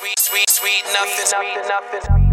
sweet, sweet, sweet nothing. Sweet, nothing, nothing.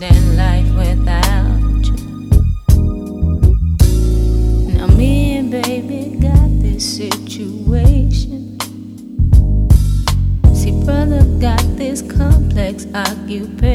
in life without you. Now me and baby got this situation. See, brother got this complex occupation.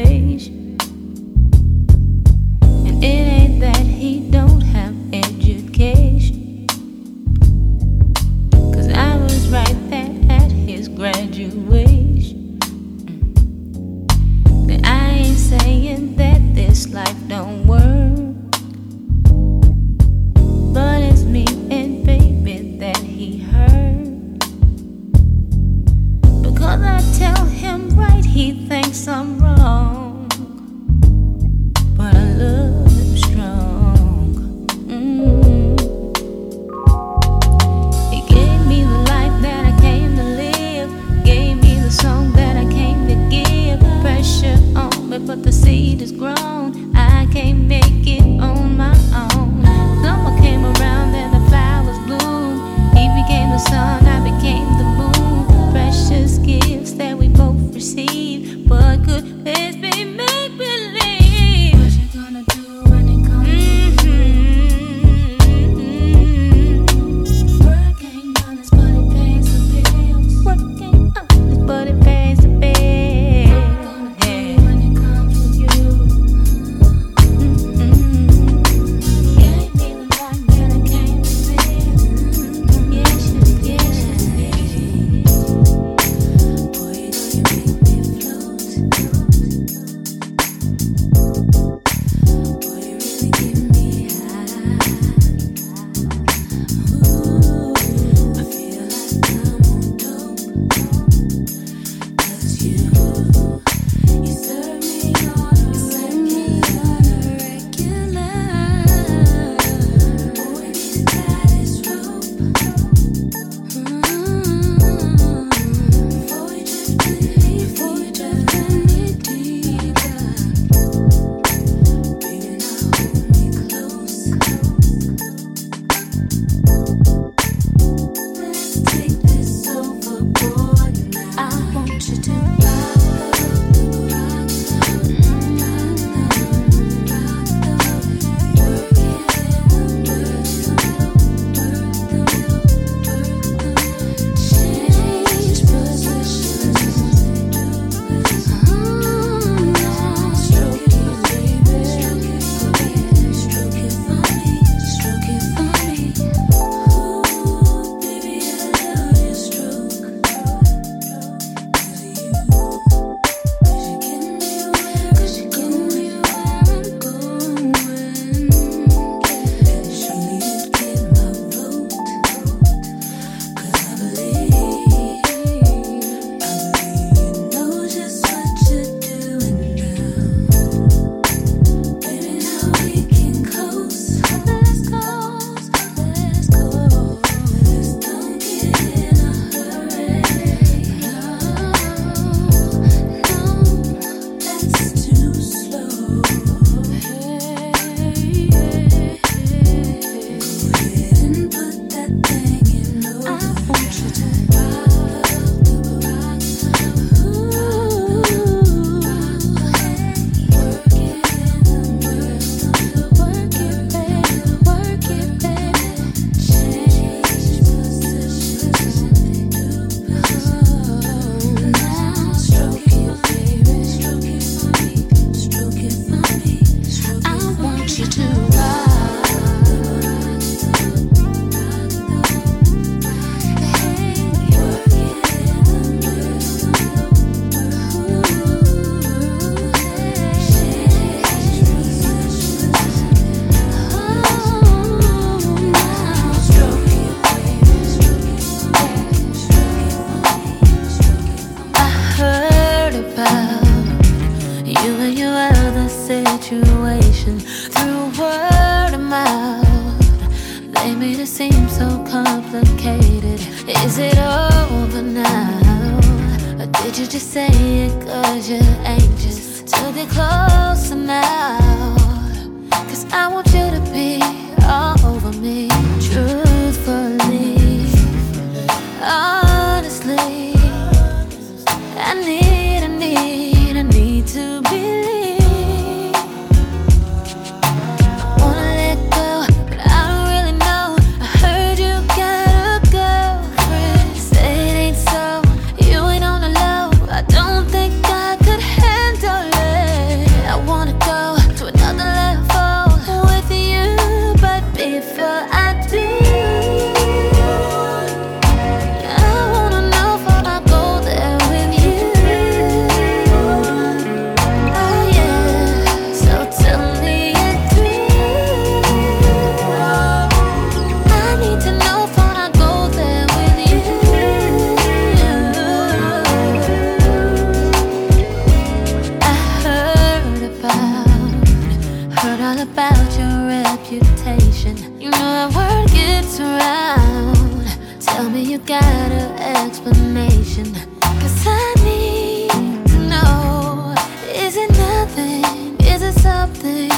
Tell me you got an explanation. Cause I need to know. Is it nothing? Is it something?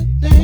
Oh,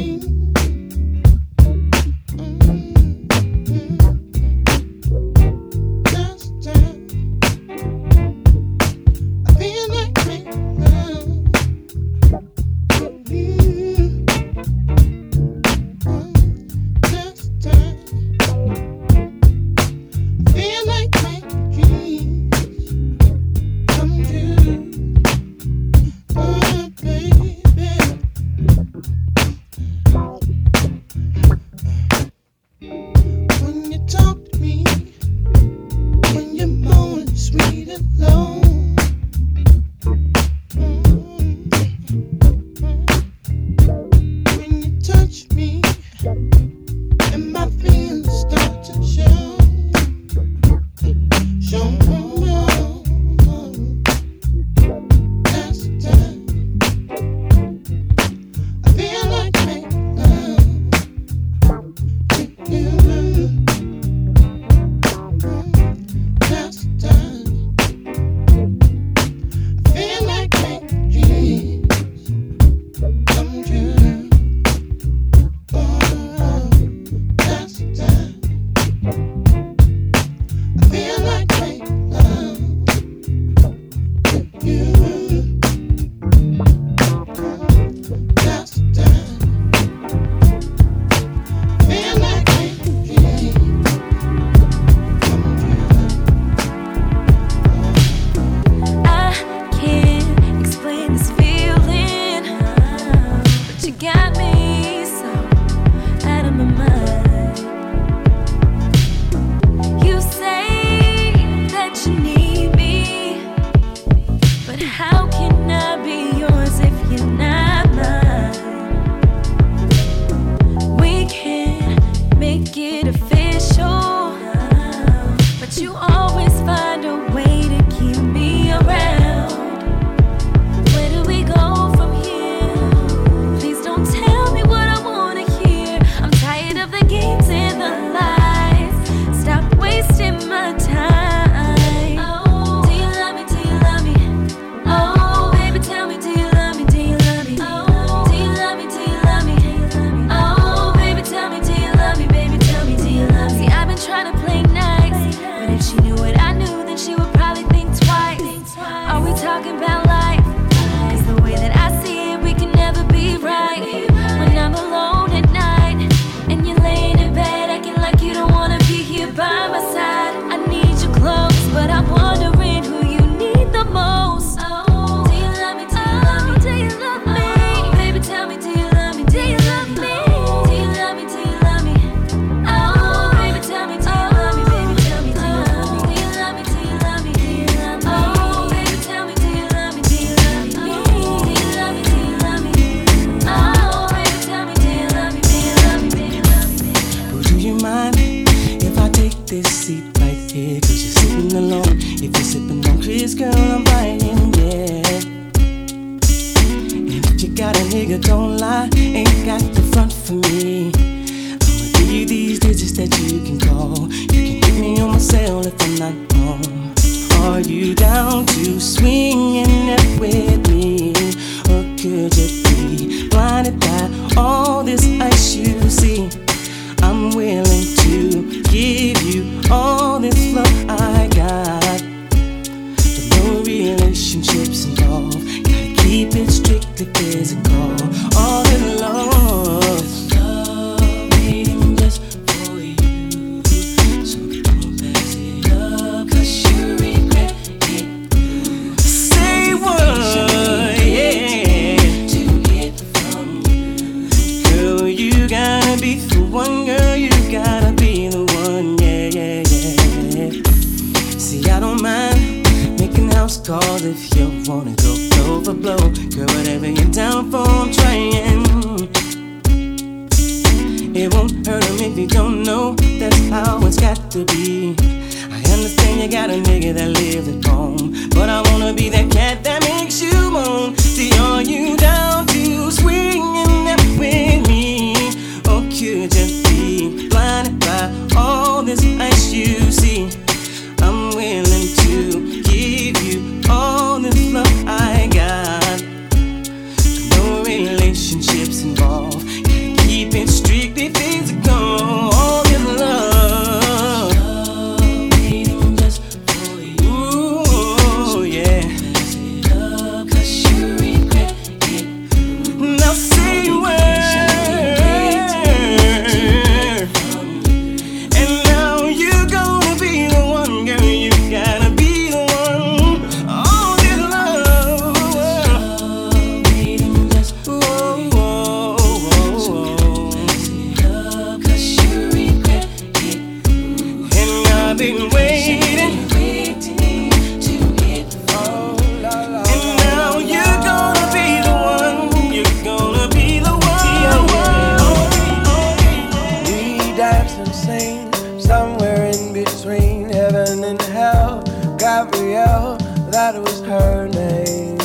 Gabrielle, that was her name.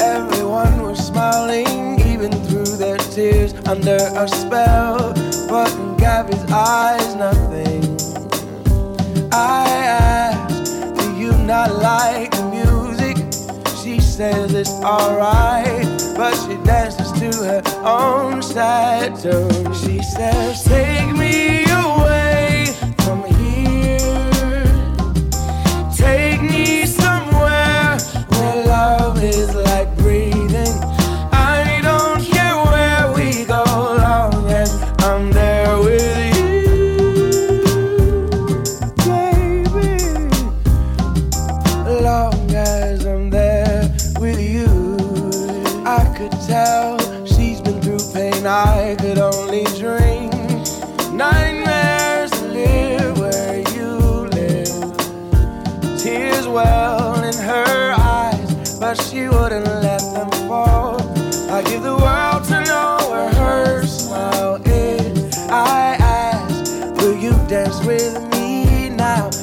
Everyone was smiling, even through their tears, under a spell. But in Gabby's eyes, nothing. I asked, Do you not like the music? She says it's alright, but she dances to her own sad tune. She says, Take me.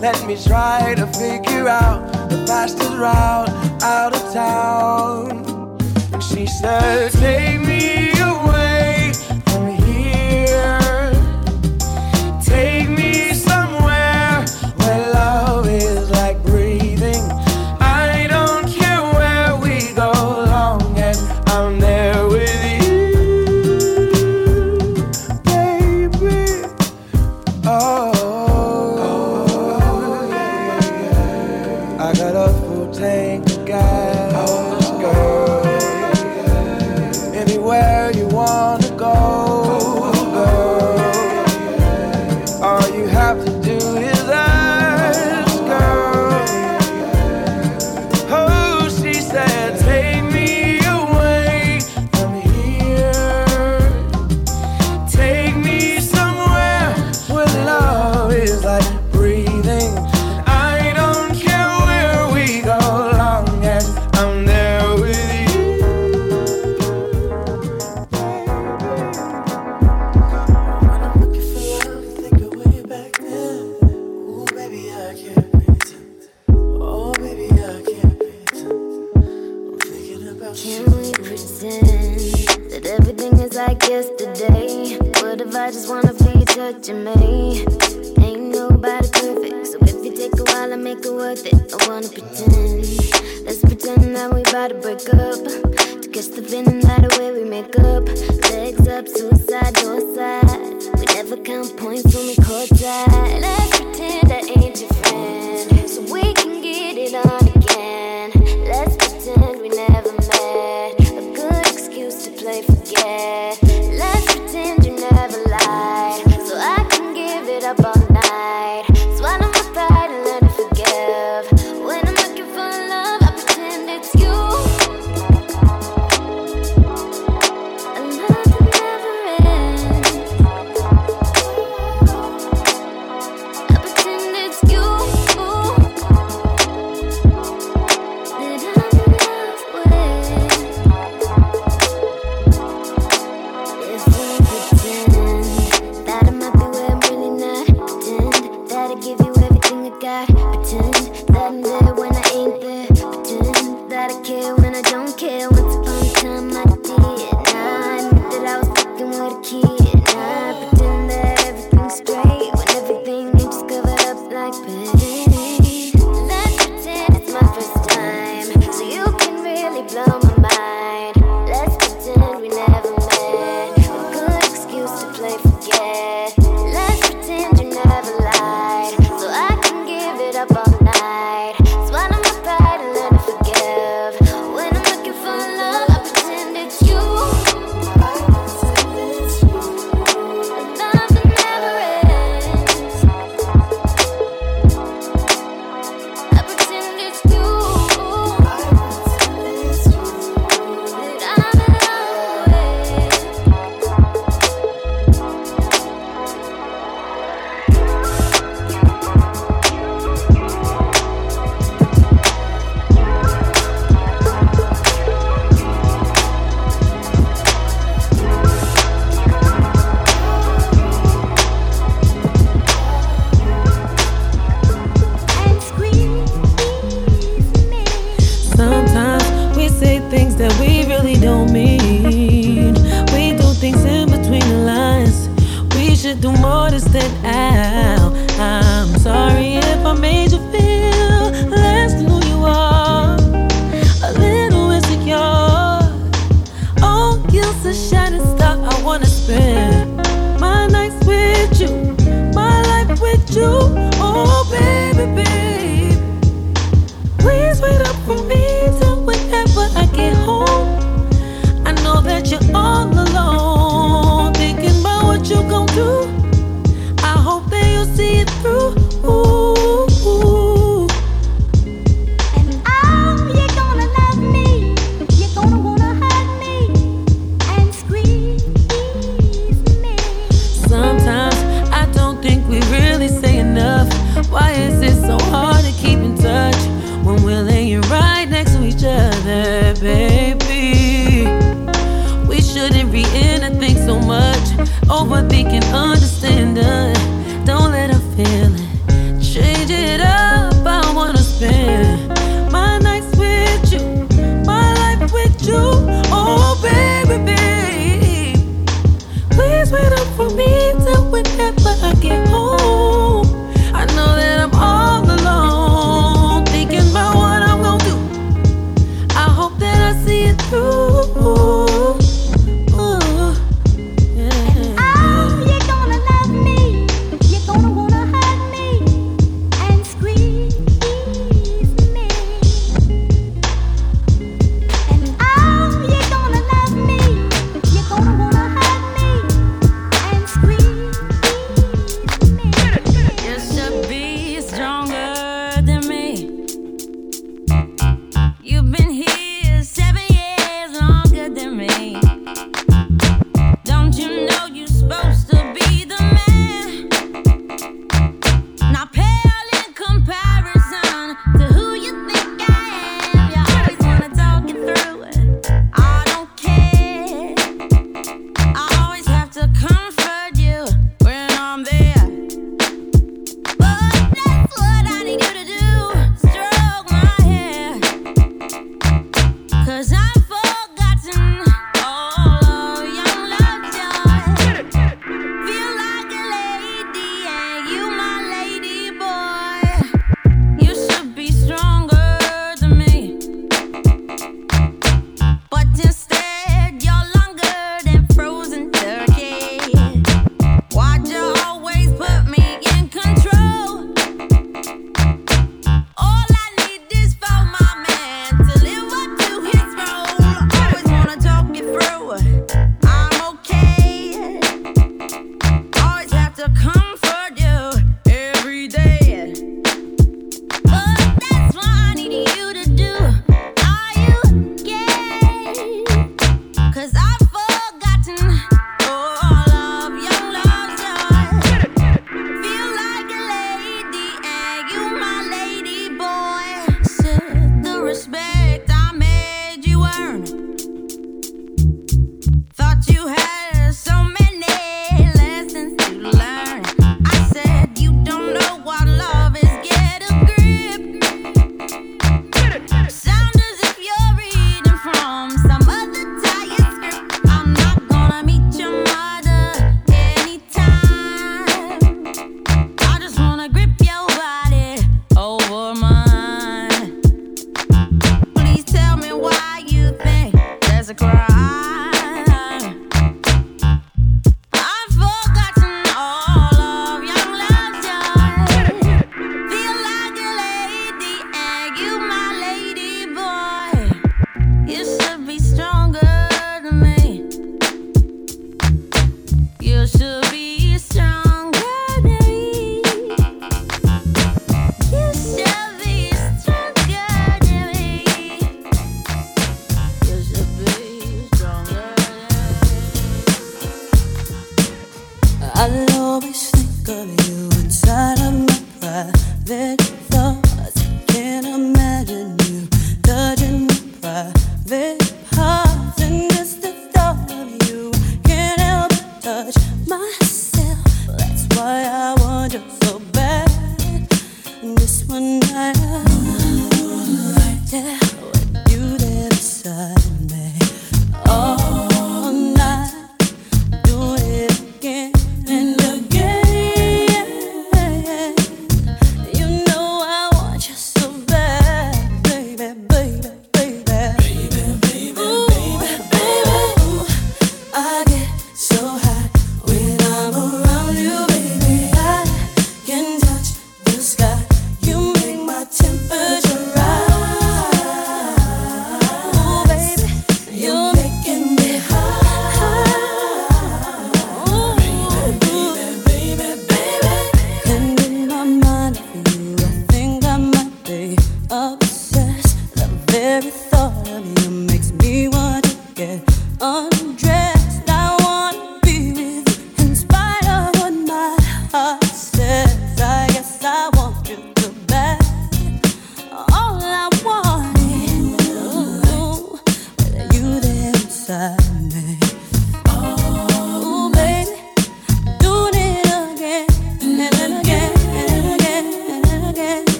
Let me try to figure out the fastest route out of town. And she said, Take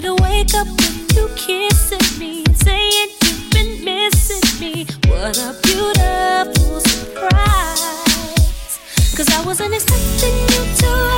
to wake up with you kissing me, saying you've been missing me. What a beautiful surprise. Cause I wasn't expecting you to.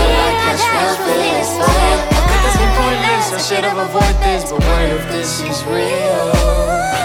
Cash rush feelings fire. I could just be pointless. I should have avoided this, but what if this is real?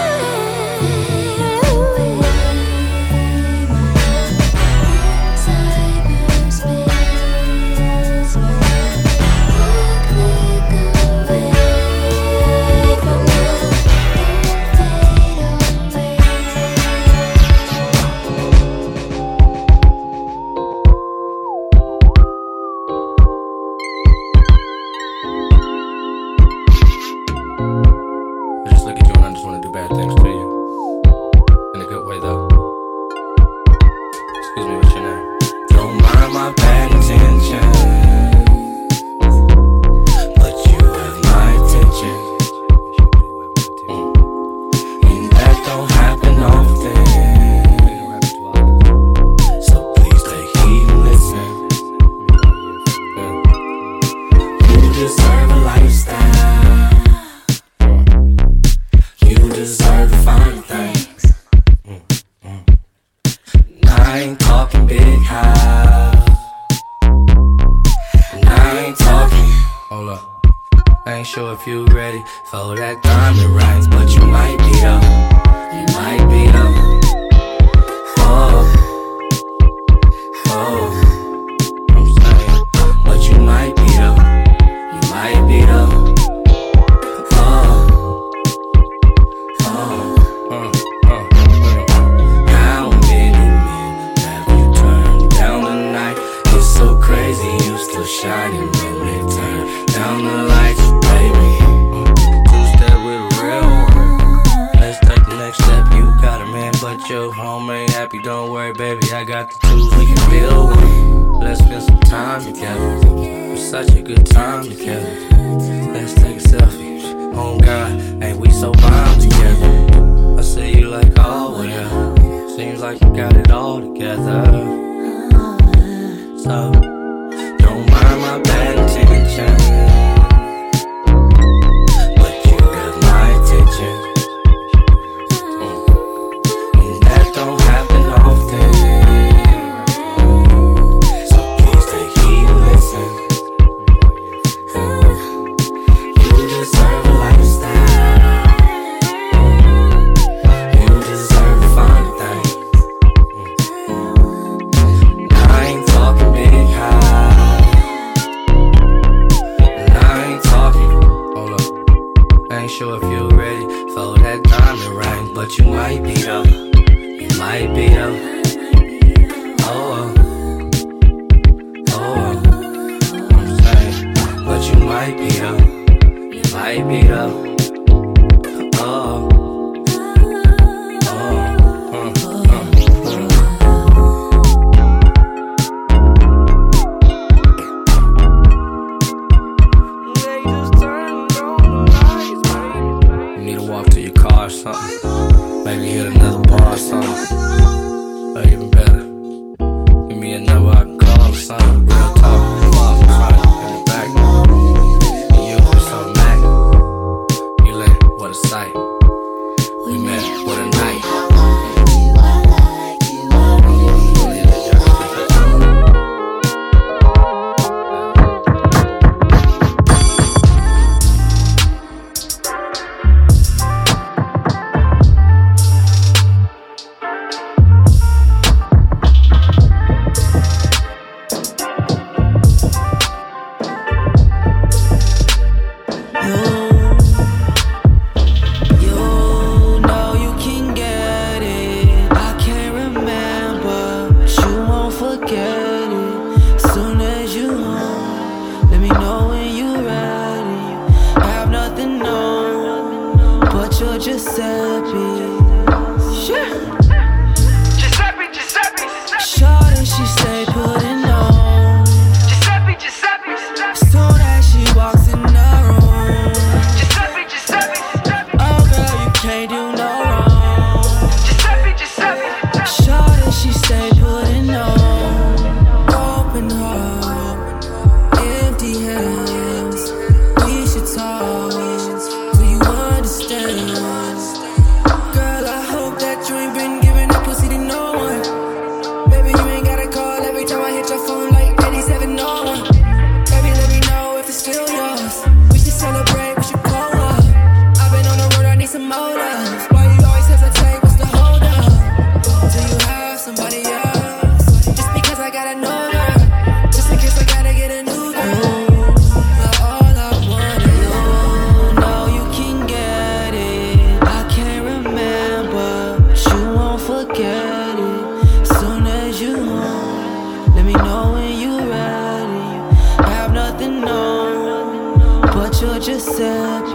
Giuseppe.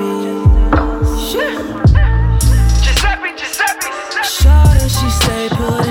Sure. Giuseppe, Giuseppe, Shorty, she stay putting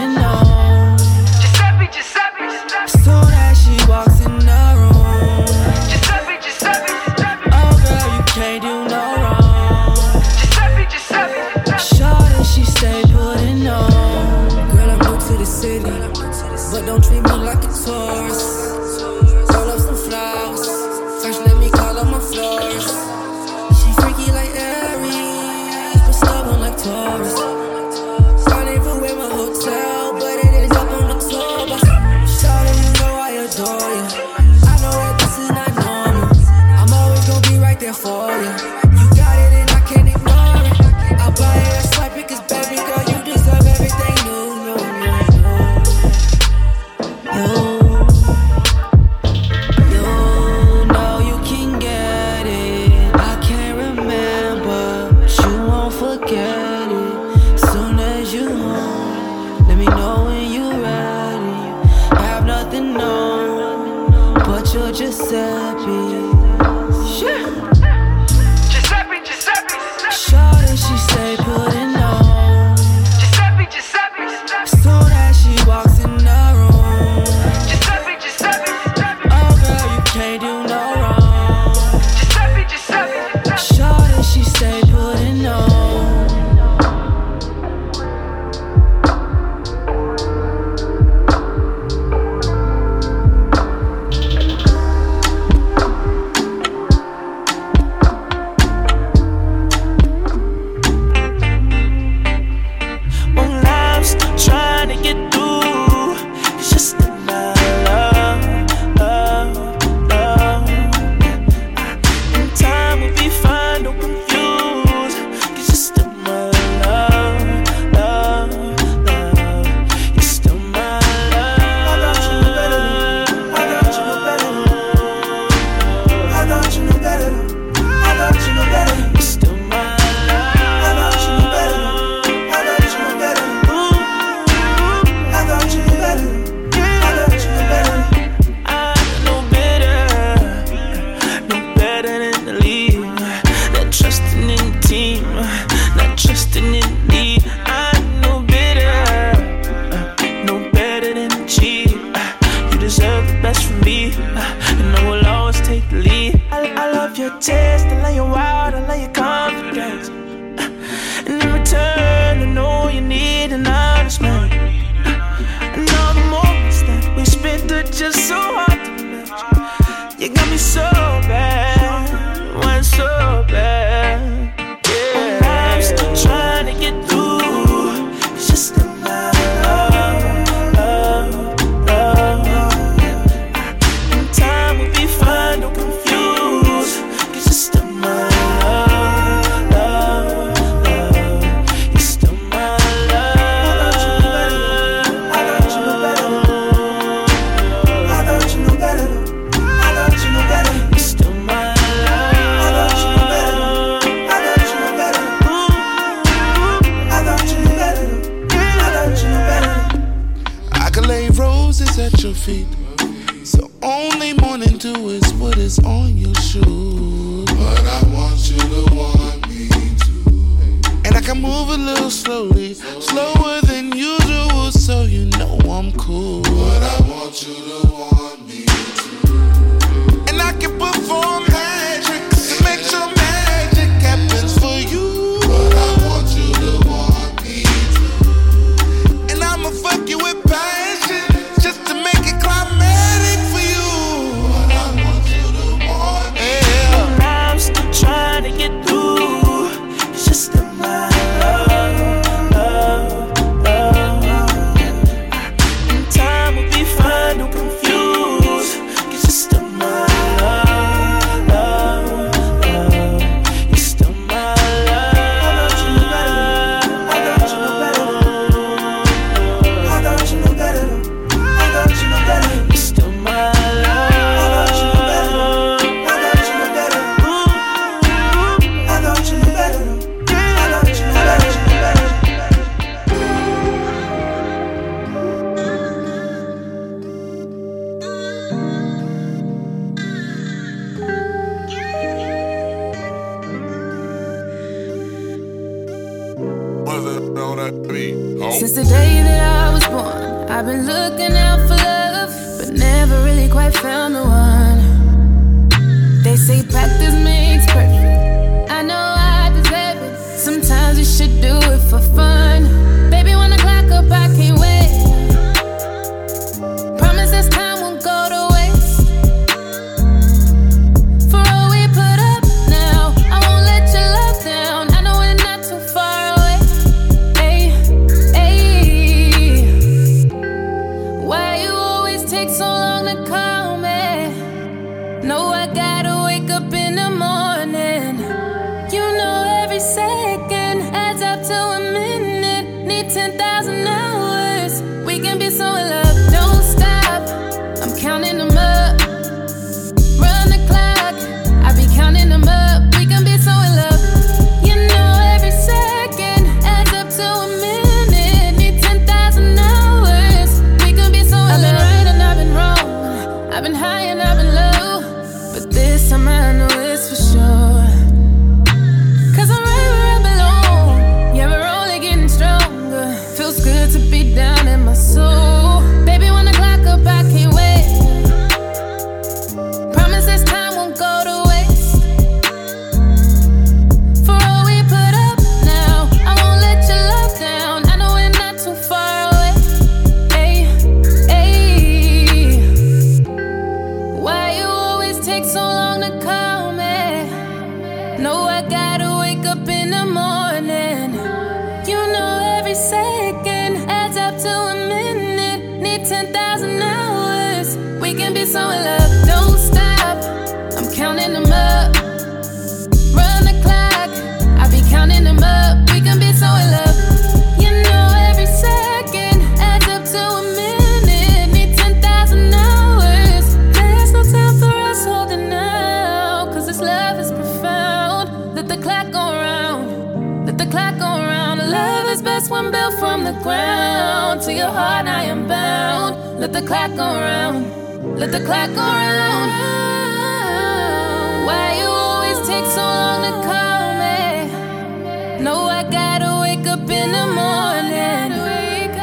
ten thousand. clock go round. Let the clock go round. Why you always take so long to call me? No, I gotta wake up in the morning.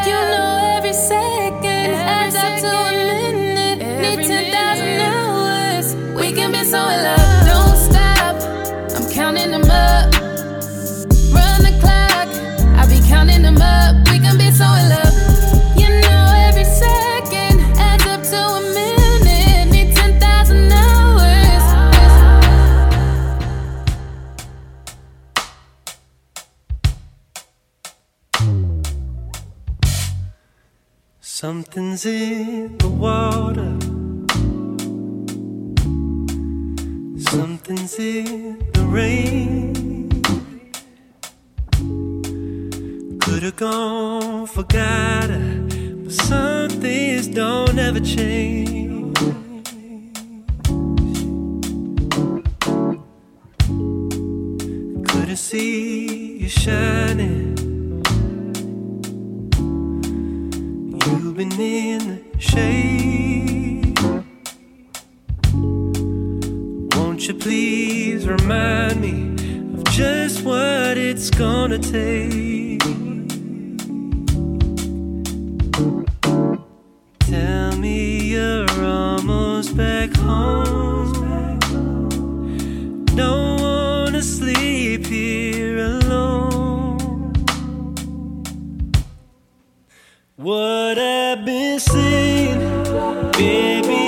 You know every second adds up to a minute. Need 10,000 hours. We can be so in love. Don't stop. I'm counting Something's in the water. Something's in the rain. Could have gone forgot, but some things don't ever change. Couldn't see you shining. been in the shade. Won't you please remind me of just what it's gonna take? Tell me you're almost back home. Don't wanna sleep here alone. What I've been seeing, baby.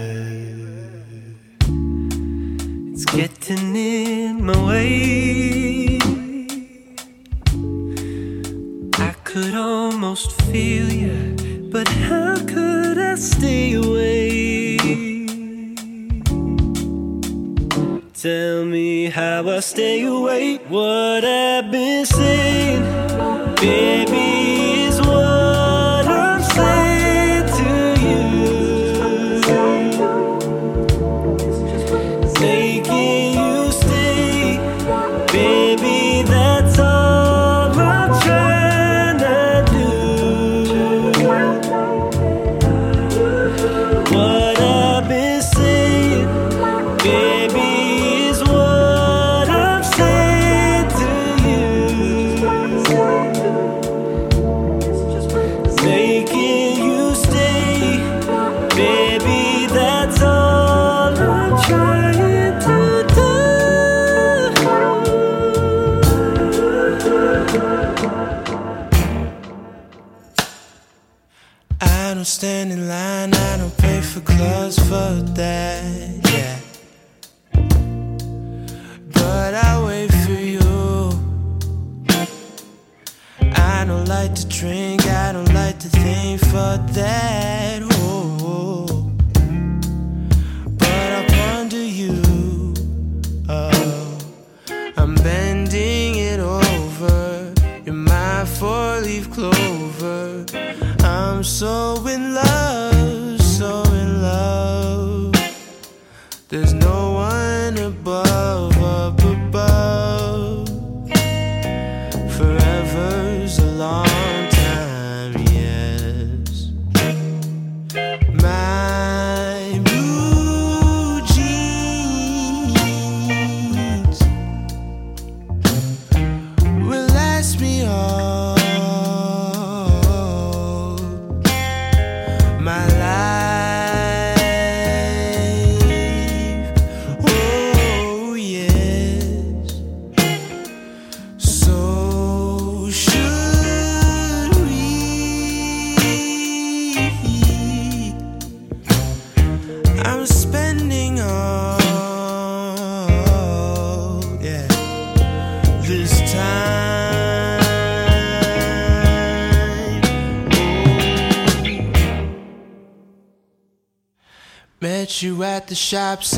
stay awake. What I've been seeing. Yeah. I'm so in love, so in love. There's shops